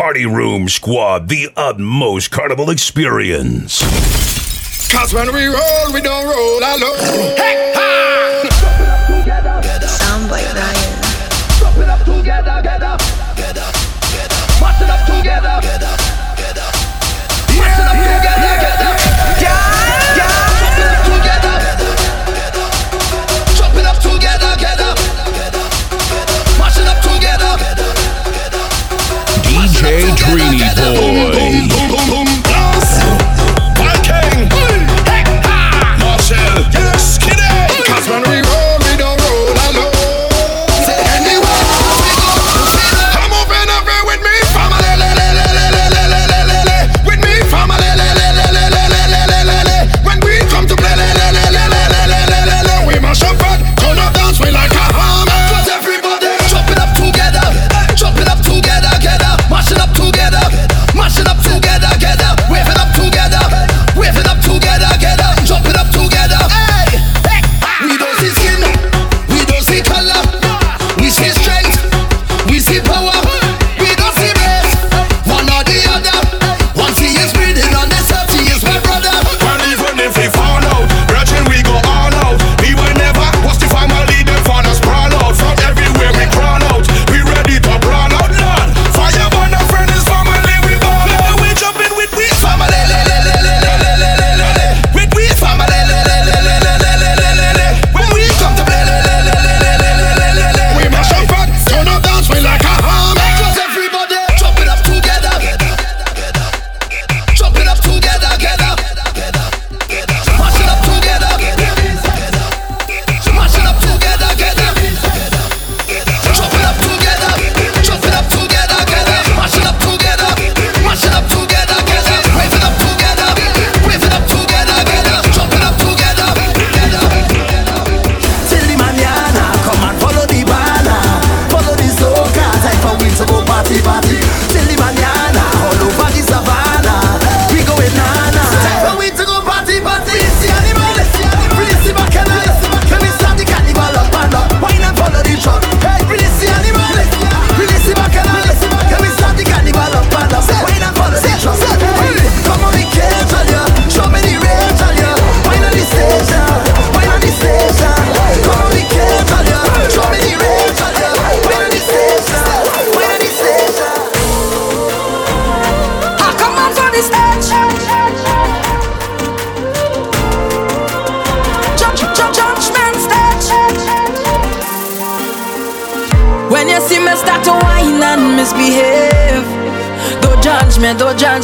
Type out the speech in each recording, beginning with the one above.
Party Room Squad, the utmost carnival experience. Cause when we roll, we don't roll alone. Hey, ha! Sound Ryan. Up get up. Get up, get up. Up. Get up. Hey, Dreamy Boy.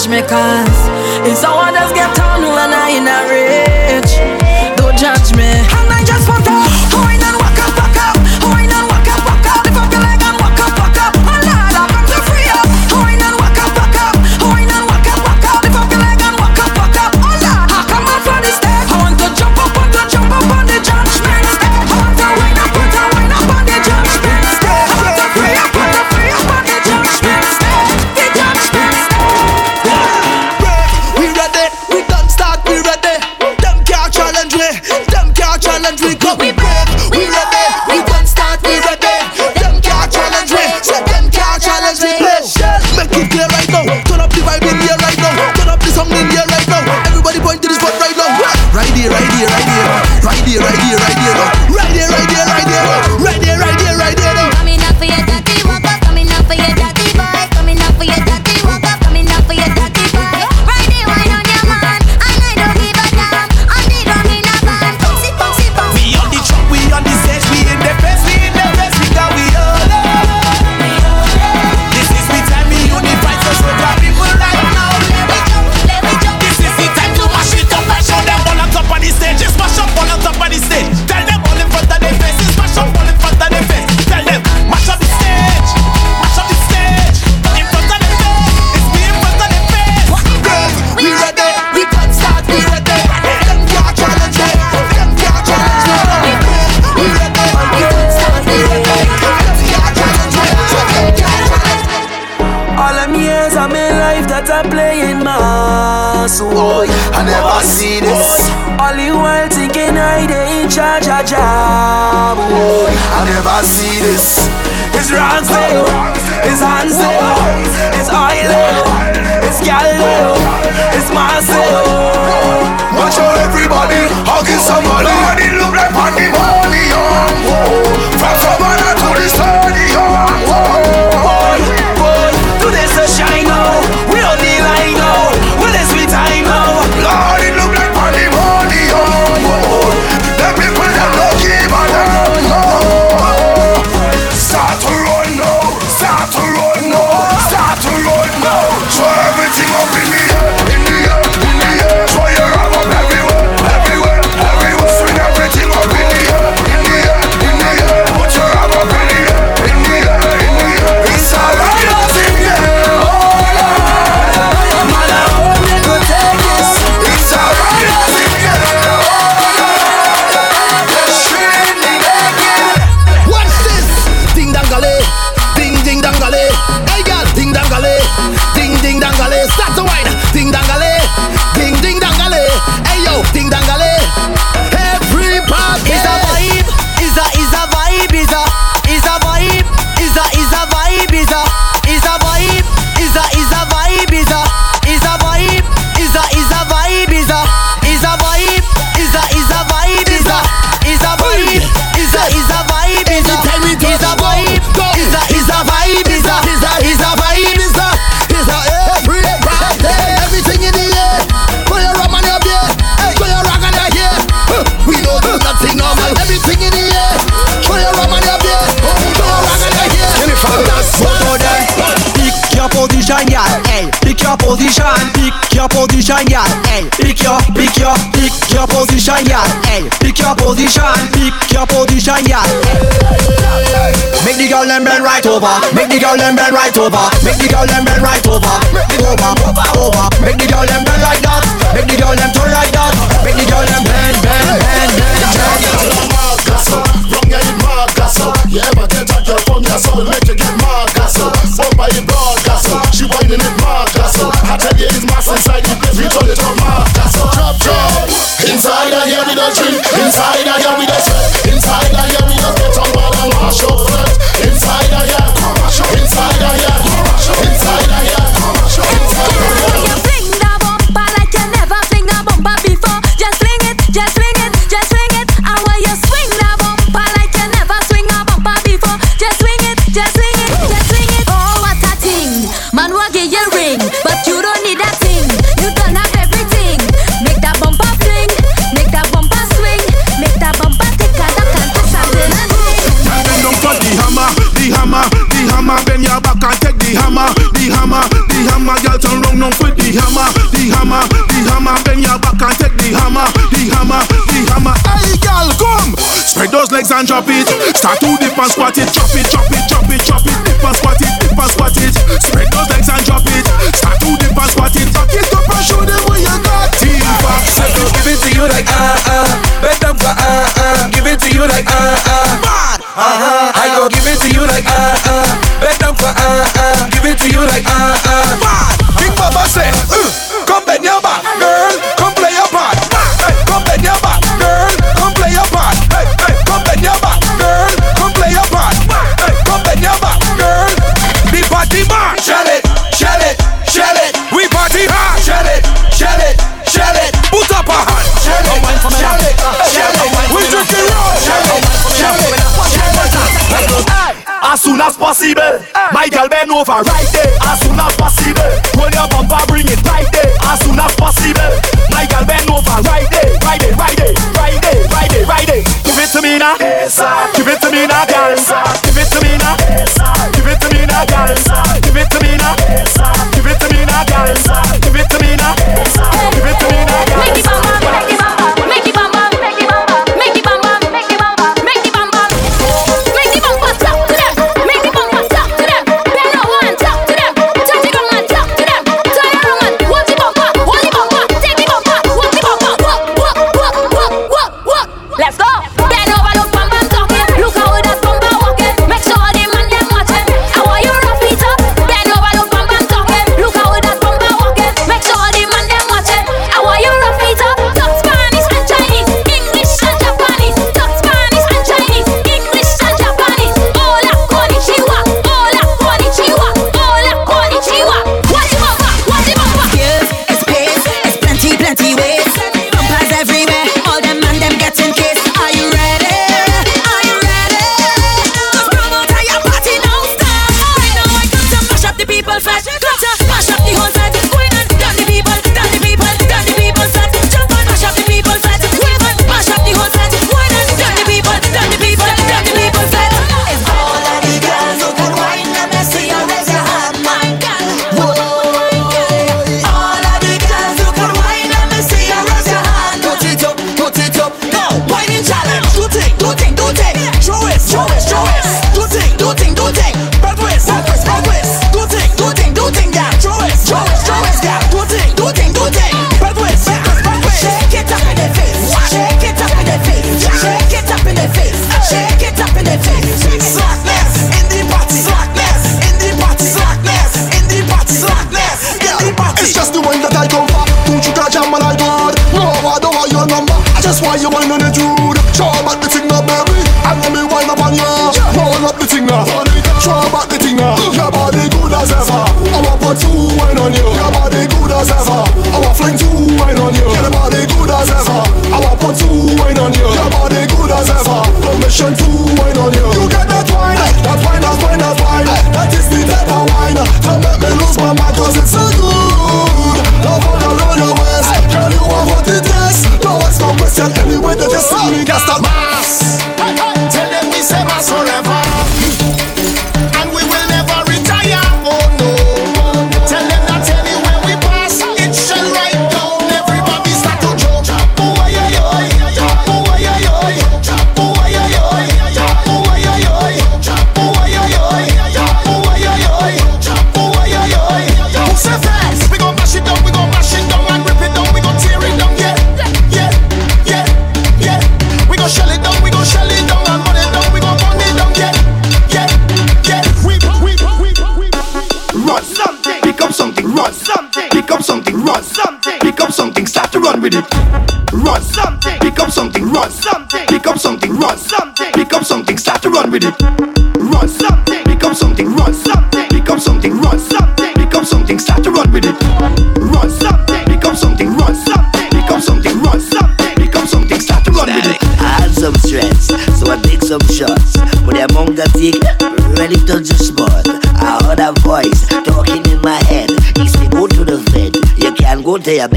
me cause it's all position, y'all. Hey, pick your, pick your, pick your position, y'all. Hey, pick your position, pick your position, y'all. Make the girl them bend right over. Make the girl them bend right over. Make the girl them bend right over. Over, over, over. Make the girl them bend like that. Make the girl them turn like that. Make the girl them bend, bend, bend, bend, bend. Wrong, yeah, you mad, that's up. Yeah, but get out your phone, yeah, so we make it. like the place we call it Inside I hear me the drink. Inside cover right there as soon as possible. When your bumper bring it right there as soon as possible. My girl bend over right there, right there, right there, right there, right there, right there. Give it to me now, give it to me now, girl. Give it to me now. day. I've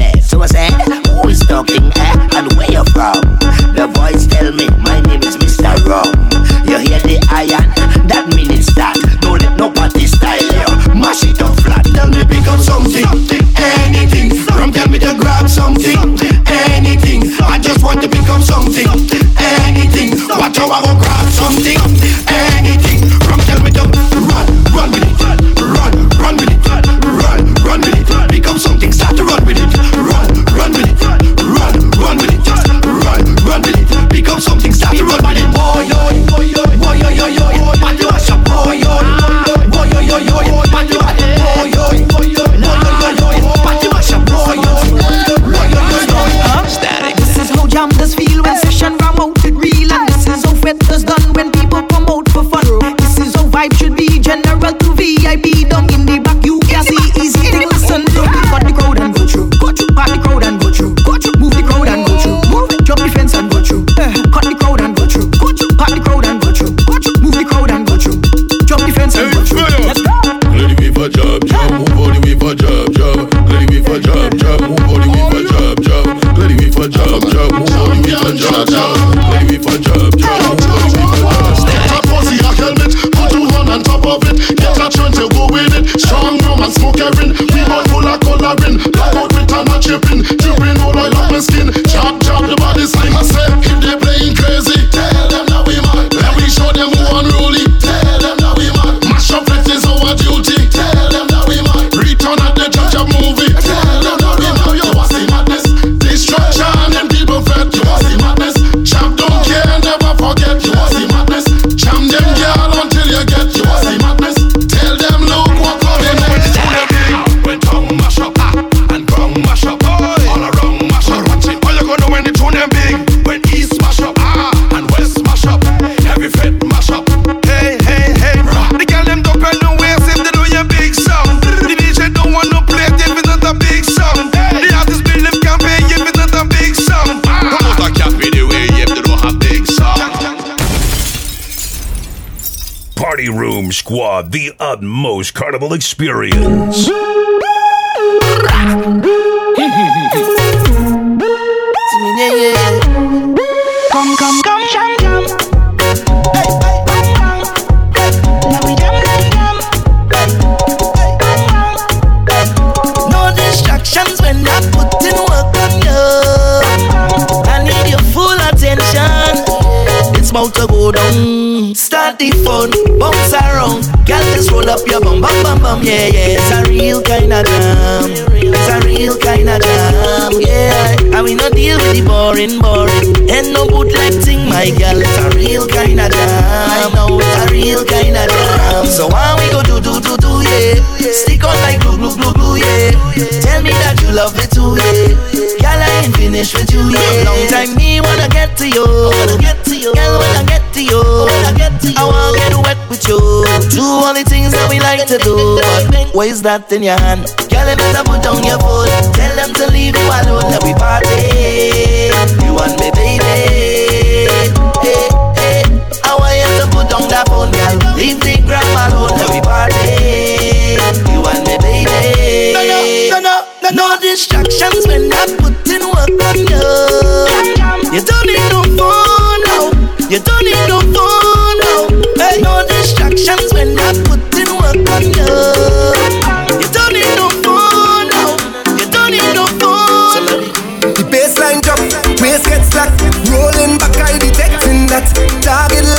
Carnival Experience. up your bum bum bum bum, yeah yeah. It's a real kind of jam. It's a real kind of jam, yeah. And we no deal with the boring boring. And no bootleg ting, my girl. It's a real kind of jam. I know it's a real kind of jam. So why we go do do do? yeah. Stick on like glue, glue, glue, glue, yeah. Tell me that you love me too, yeah. Girl, I ain't finished with you, yeah. Long time me wanna get to you, girl, when I get to you. I wanna get wet with you. Do all the things that we like to do, what is that in your hand? Girl, you better put down your phone. Tell them to leave you alone. Let we party. You want me, baby? Hey, hey. I want you to put down that phone, girl. Leave the grandma alone. Let we party. distractions when I put in work on you. You don't need no phone now. You don't need no phone now. Hey, no distractions when I put in work on you. You don't need no phone now. You don't need no phone. The baseline drop, waist gets slack, rolling back, I detecting that target.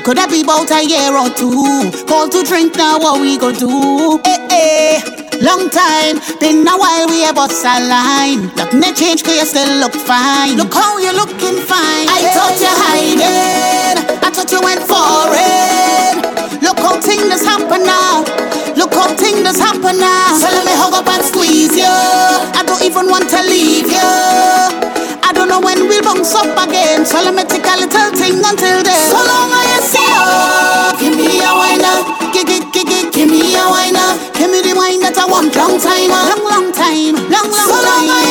It could have been about a year or two. Call to drink now, what we go do? Eh eh. Long time, been a while we have bust a line. Nothing to change, cause you still look fine. Look how you're looking fine. I thought you hiding. I thought you went foreign. Look how things happen now. Look how things happen now. So let me hug up and squeeze you. I don't even want to leave you. I don't know when we'll bounce up again. So let me take a little thing until then. So long want long time. uh. Long, long time. Long, long so long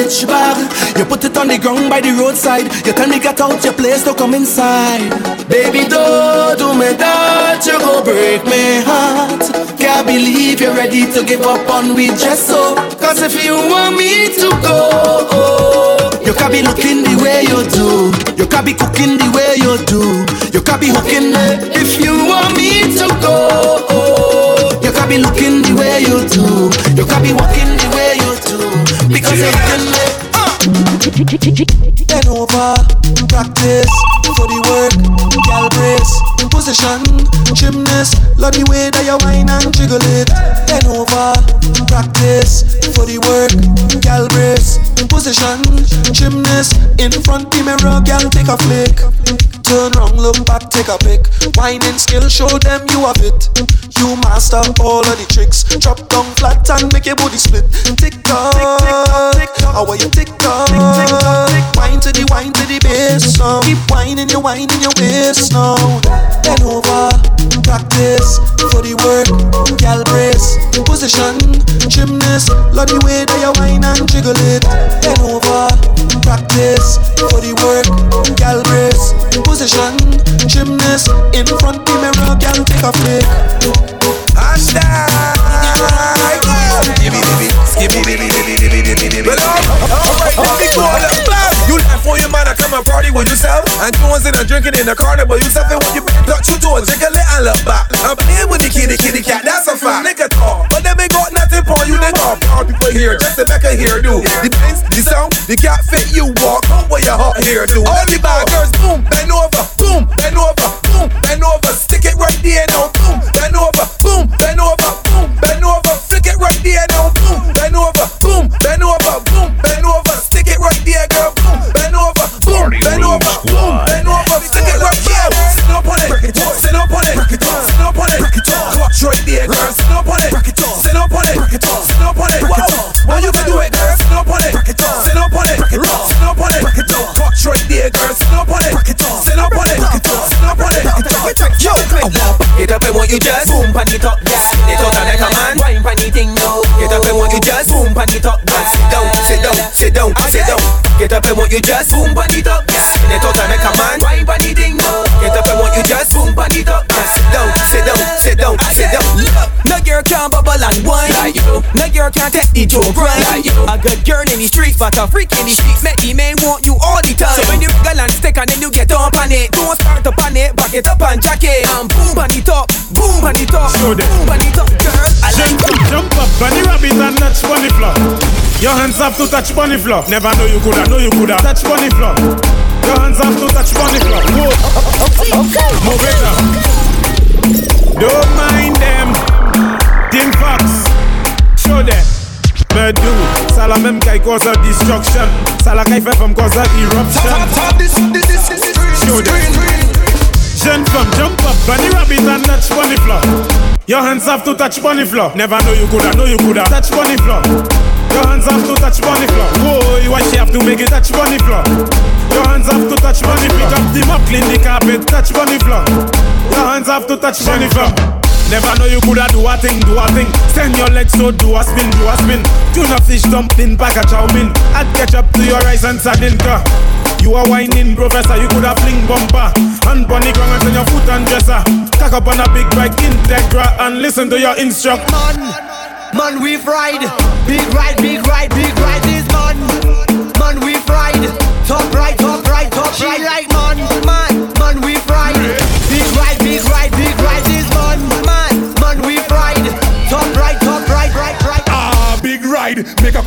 garbage bag. You put it on the ground by the roadside. You tell me get out your place don't come inside. Baby, don't do me that, you go break my heart. Can't believe you're ready to give up on me just so. Cause if you want me to go, you can be looking the way you do. You can be cooking the way you do. You can be hooking me if you want me to go. You can be looking the way you do. You can be walking Me. Uh. Bend over, practice. For the work, gal brace, position, gymnast. Love the way that you whine and jiggle it. Bend over, practice. For the work, gal brace, position, gymnast. In front the mirror, gal take a flick. Turn round, look back, take a pic. Whining skill, show them you have it. You master all of the tricks. Drop down flat and make your body split. Tick tock, how are you tick tock? Wine to the wine to the bass now. Keep whining, you whining your waist now. Bend over, practice for the work. Gal brace, position, gymnast. Love the way that you whine and jiggle it. Bend over, practice for the work. Gal brace, position, gymnast. In front of the mirror, gal take a flick. Well, alright, let me go on the club. You laugh for your man, come and party with yourself. And Jones in and drinking in the carnival. You something when you been touch you to a jiggle it and look back. I'm playing with the kitty, kitty cat, that's a fact. Nigga talk, but them ain't got nothing for you, nigga. All people here, just the back of here do. The pants, the sound, the cat fit you walk. Come where your hot hair do. All the bad girls, boom, bend over, boom, bend over, boom, bend over. Stick it right there now, boom, bend over, boom, bend over, boom, bend over. Stick it right there now, there, girl. Sit up on it, sit up on it, sit up on it. Wow, why you can do it, girl? Sit up on it, sit up on it, sit up on it. Watch right there, girl. Sit up on it, sit up on it, sit up on it. Yo, I want Get up and want you just boom pan the top, yeah. They talk like a man, wine pan the thing, no. Get up and want you just boom pan the top, yeah. Sit down, sit down, sit down, sit down. Get up and want you just boom pan the top, yeah. They talk like a man, wine pan the thing, no. Get up and want you just boom pan the top, yeah. Sit down, sit down, sit down, sit down. Look, no girl can bubble and wine like you. No girl can take the joke right like you. A good girl in the streets, but a freak in the streets. Make the man want you all the time. So when you girl and stick and then you get up on it, don't start up on it, back it up and jack it. And boom on the top, boom on the top, Show them. boom on the top, girl. I like Jump up, jump up, bunny rabbit and touch bunny floor. Your hands have to touch bunny floor. Never know you coulda, know you coulda touch bunny floor. Your hands have to touch bunny floor. Move, move it up. Don't mind them. Team Fox, show them. Medu, ça la même qui cause of destruction. Ça la qui fait from cause a eruption. Show them. Jeune femme, jump up, bunny rabbit and touch bunny floor. Your hands have to touch bunny floor. Never know you coulda, know you coulda touch bunny floor. Your hands have to touch bunny floor. Whoa, why she have to make it touch bunny floor? Your hands have to touch bunny floor. Pick up the mop, clean the carpet, touch bunny floor. Your hands have to touch bunny floor. Never know you coulda do a thing, do a thing. Send your legs so do a spin, do a spin. Tuna fish dumpling, pack a chow mein. Add ketchup to your rice and sardine car. You are whining, professor. You coulda fling bumper. Hand on the ground and turn your foot and dresser. Cock up on a big bike, Integra, and listen to your instruct. Man, man, we've ride. Big ride, big ride, big ride this man. Man, we've ride. Top right, top right, top She like man, man, man, we've ride.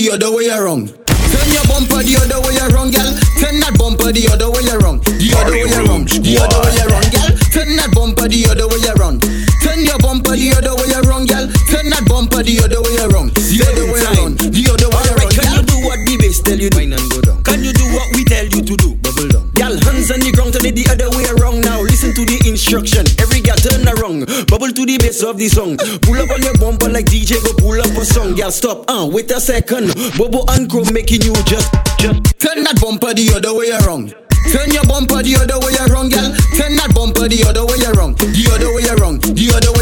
the other way around. Turn your bumper the other way around, girl. Turn that bumper the other way around. The other way around. The other way around, the bass of the song. Pull up on your bumper like DJ, go pull up a song. Girl, stop. Uh, wait a second. Bobo and Crow making you just, just turn that bumper the other way around. Turn your bumper the other way around, girl. Turn that bumper the other way around. The other way around. The other way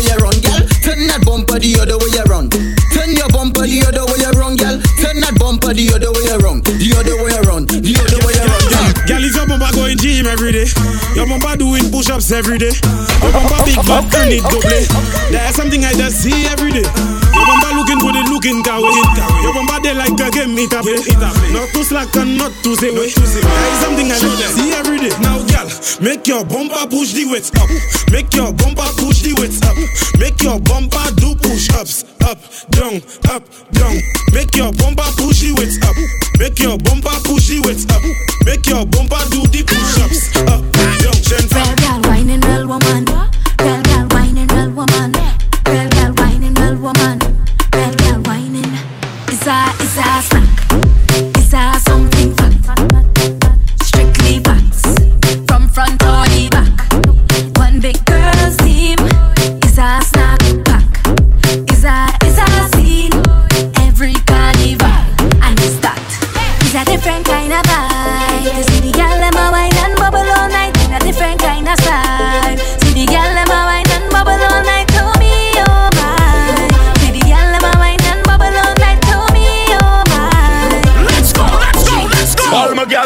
Your bumper doing push-ups every day? Your bumper big but turn it double. There's something I just see every day. Your bumper looking good, it looking cow. Eh? Your bumper they like a game it up. Not too slack and not too say wait. There is something I just see every day. Now, girl, make your bumper push the weights up. Make your bumper push the weights up. Make your bumper do push-ups. Up, down, up, down. Make your bumper push the weights up. Make your bumper push the weights up. Make your bumper do the push-ups. Up, down, shen from. Girl, whining well, woman.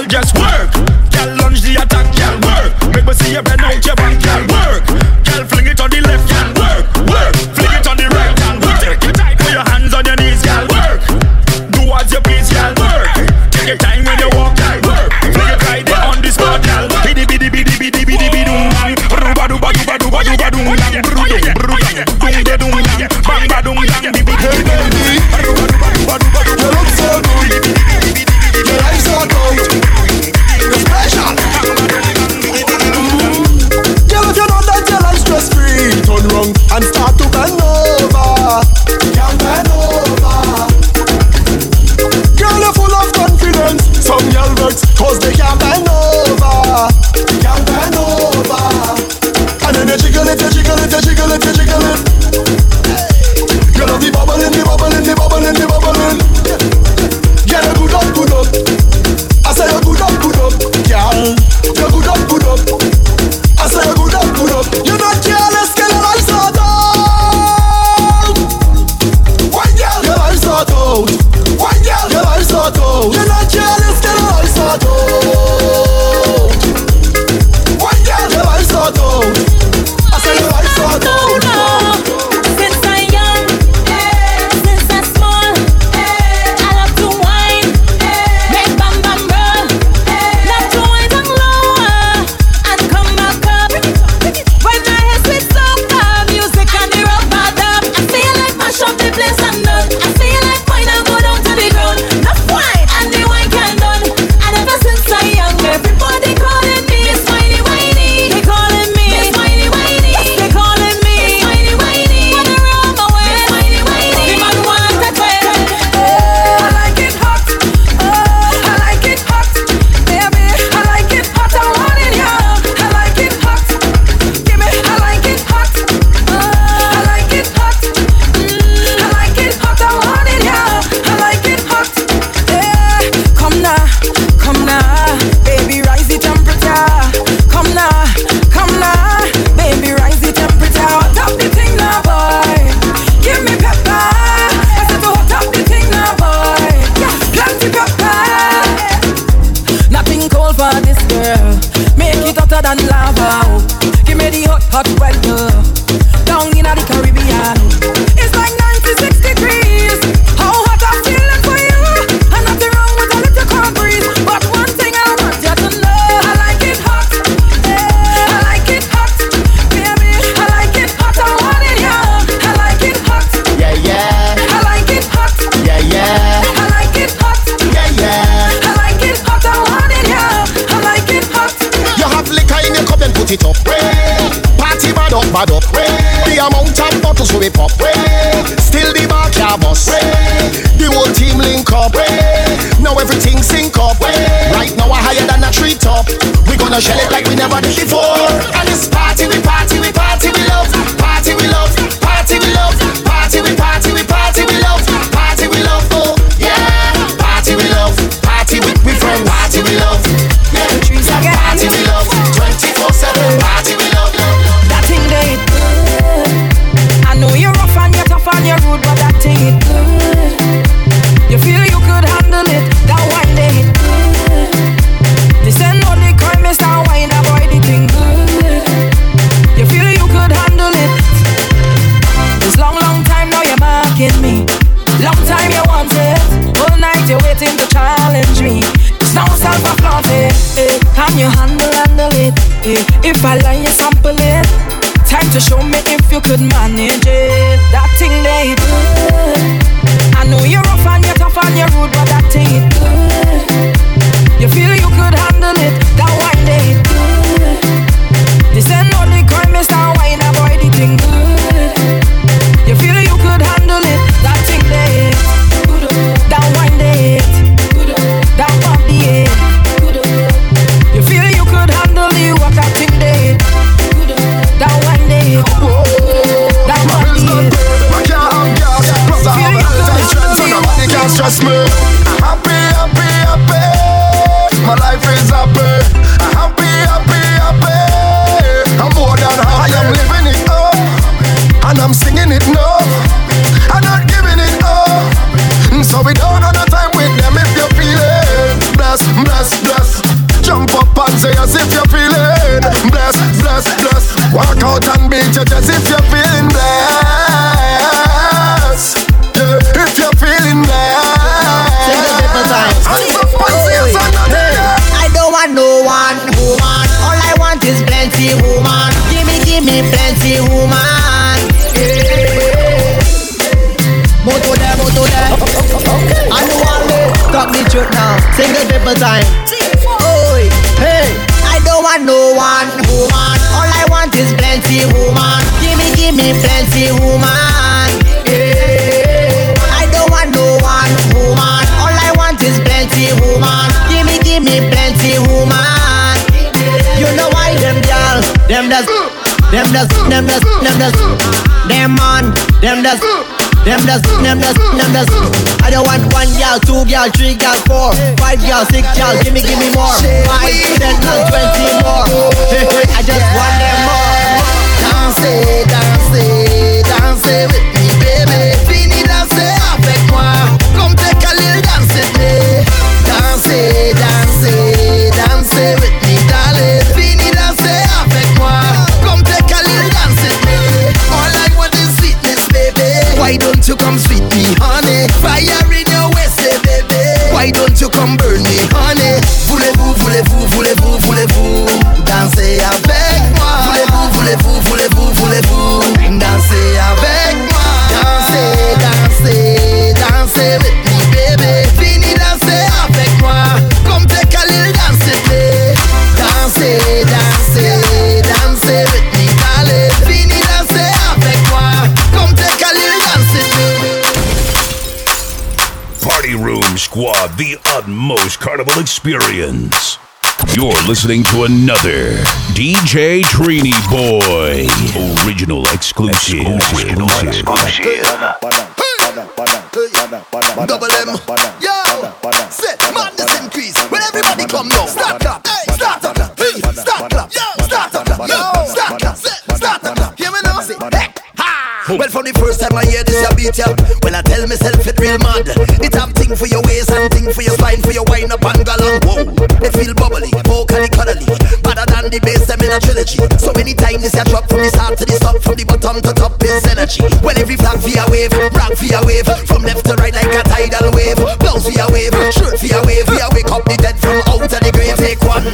Gal just work. girl. Make it hotter than lava. Oh. Give me the hot, hot weather. Down in the Caribbean. It's like bad up, up. The amount of bottles we pop. Still the bar can't bust. The whole team link up. Now everything sync up. Right now we're higher than a tree top. We gonna shell it like we never did before. And it's party, we party, If I lie, you sample it. Time to show me if you could manage it. That thing they good. I know you're rough and you're tough and you're rude, but that thing it good. Them does, them does, them man, them does. Them does, them does, them does. I don't want one girl, two girl, three girl, four, five girl, six girl. Give me, give me more. Five, ten, and twenty more. I just want them more. Dansez, dansez, dansez with me, baby. Fini danser avec moi. Comme t'es calé, dansez me. Dansez, dansez, dansez with me, Why don't you come sweet me, honey? Fire in your waist, baby. Why don't you come burn me, honey? Voulez-vous, voulez-vous, voulez-vous, voulez-vous danser avec carnival experience. You're listening to another DJ Trini Boy. Original exclusive. Double M. Yo, set madness increase. When everybody come now, start clap, start clap, hey, start clap, yo, start clap, yo, start clap, set, start clap. Hear me now, say, hey, ha. Well, from the first time I hear this, I beat ya. Well, I tell myself it real mad. It have thing for your waist and thing for your spine, for your wine up and galang. Whoa, they feel bubbly, vocally cuddly, better than the bass, them in a trilogy. So anytime this a drop from the start to the stop, from the bottom to top is energy. Well, every flag via wave, rock via wave, from left to right like a tidal wave. Blouse via wave, shirt via wave, via wake up the dead from out of the grave. Take one,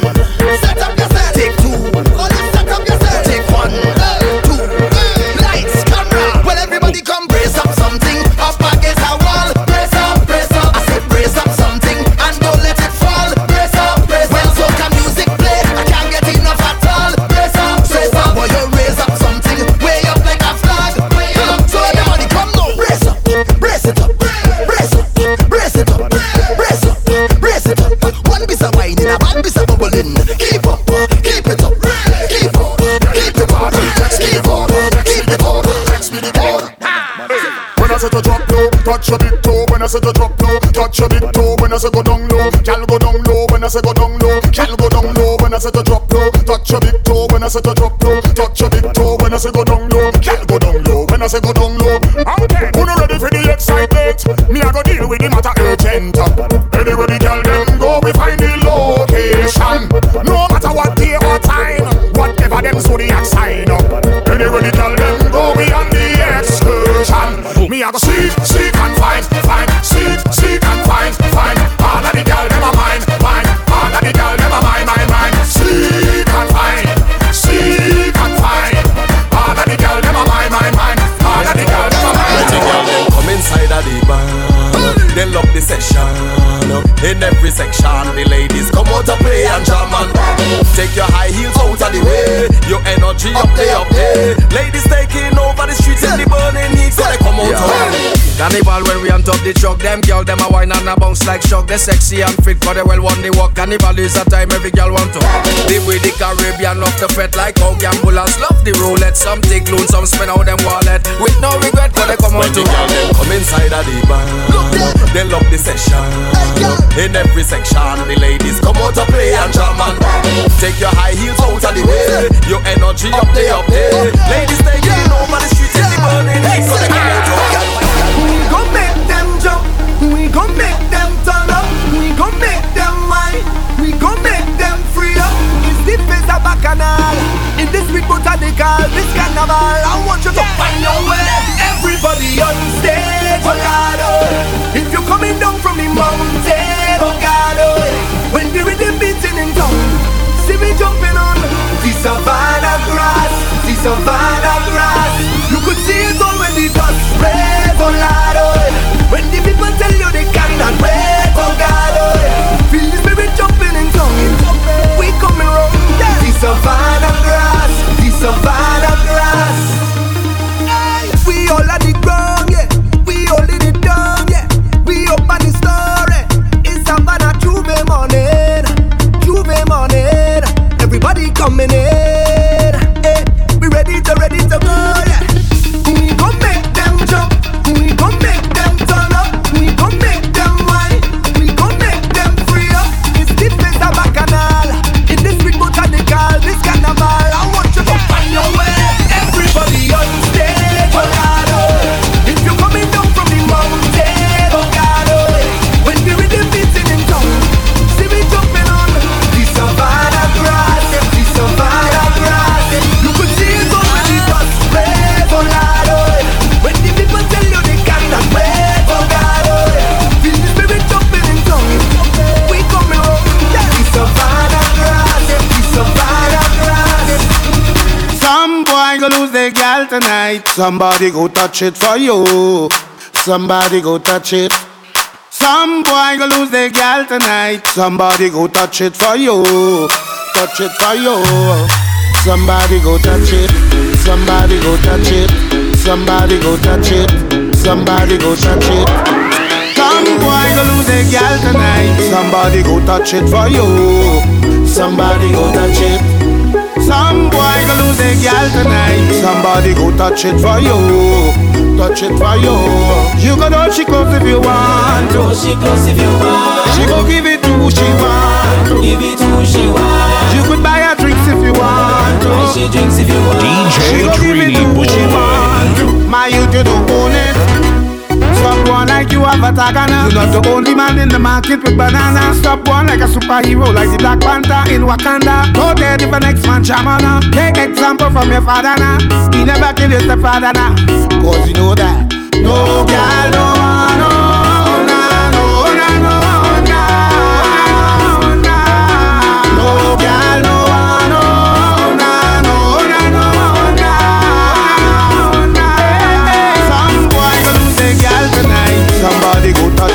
I say to drop low, touch your big toe. When I say go down low, gal go down low. When I say go down low, gal go down low. When I say to drop low, touch your big toe. When I say to drop low, touch your big toe. When I say go down low, gal go down low. When I say go down low, ah. The truck, them girl them a wine and a bounce like shock. They sexy and fit for the well one they walk. Carnival is a time every girl want to live with the Caribbean, love the fete like how gamblers love the roulette. Some take loan, some spend out them wallet with no regret. Cause they come When to the girl them come inside of the bar, they love the session. In every section, the ladies come out to play and jam and take your high heels out of the way. Your energy up there, up there. Ladies taking over the streets the burning heat, so they come out to gon' make them turn up. We gon' make them wine. We gon' make them free up. It's the face of bacchanal. In this sweet botanical, this carnival. I want you to find your way. Everybody on stage, oh God, oh. If you're coming down from the mountain, oh God, oh. When the rhythm beating in town, see me jumping on the savannah grass, the savannah grass. You could see it all when the dust Somebody go touch it for you. Somebody go touch it. Some boy go lose their gal tonight. Somebody go touch it for you. Touch it for you. Somebody go touch it. Somebody go touch it. Somebody go touch it. Somebody go touch it. Some boy go lose their gal tonight. Somebody go touch it for you. Somebody go touch it. Some boy go lose their gal tonight. Somebody go touch it for you. Touch it for you. You go know she close if you want to. She close if you want. She go give it to who she want to. Give it to who she want. You could buy her drinks if you want to. Buy she drinks if you want. DJ She go give it to who she want to. My youth you don't own it. Someone like you have a tagana. You're not the only man in the market with banana. Stop one like a superhero, like the Black Panther in Wakanda. Go there if the next man shamana. Take example from your father now. He never killed his stepfather now. Cause you know that. No girl, no one,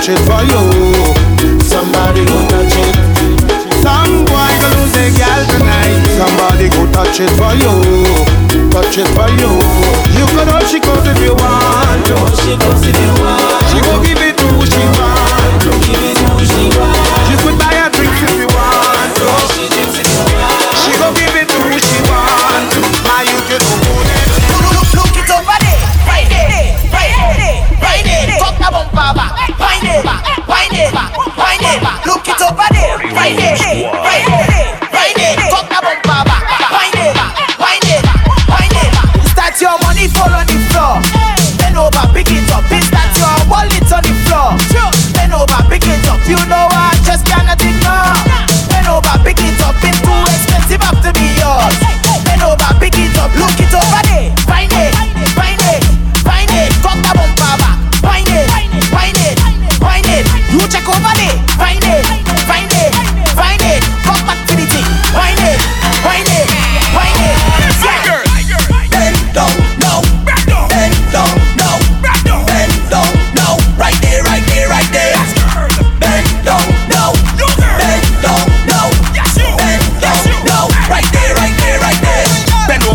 touch it for you. Somebody go touch it. Some boy go lose their girl tonight. Somebody go touch it for you. Touch it for you. You can all she goes if you want. She goes if you want. She go give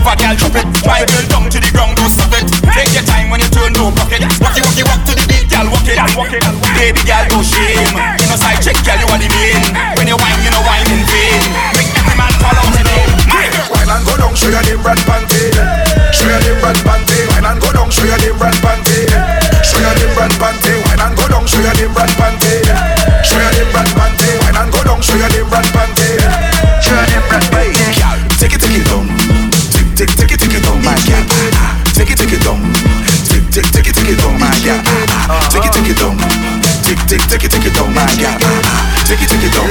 Over, girl, drop it. Drive it down to the ground, don't stop it. Take your time when you turn, no pocket. Walk it, walk it, walk to the beat, girl, walk it. Baby girl, no shame. You know side check, girl, you are the main. When you whine, you know whine in vain. Make every man out your name. Wine and go down, show your them brand panty. Show your them brand panty. Wine and go down, show your them brand panty. Show your them brand panty. Wine and go down, show your them brand panty. Take, take it, take it down, my girl. Take it, take it down.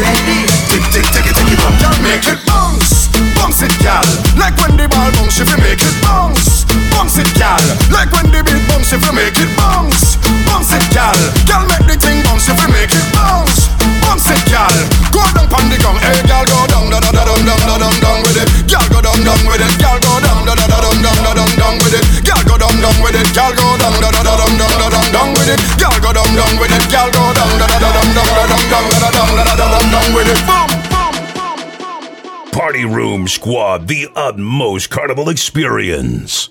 Take, take, take it, take it. Girl, make it bounce, bounce it, girl. Like when the ball bounce, if you make it bounce, bounce it, girl. Like when the beat bounce, if you make it bounce, bounce it, girl. Girl, make the thing bounce, if you make it bounce, bounce it, girl. Go down pon the ground, hey, girl, go down, da da da dum dum da dum dum with it. Girl, go down, down with it. Girl, go down, da da da dum dum da dum dum with it. Girl, go down, down with it. Girl, go down, da da da dum dum da dum dum with it. Girl, go down, down with it. Girl, go down, da da da dum dum da dum dum da da dum da da da dum dum with it. Boom. Party Room Squad, the utmost carnival experience.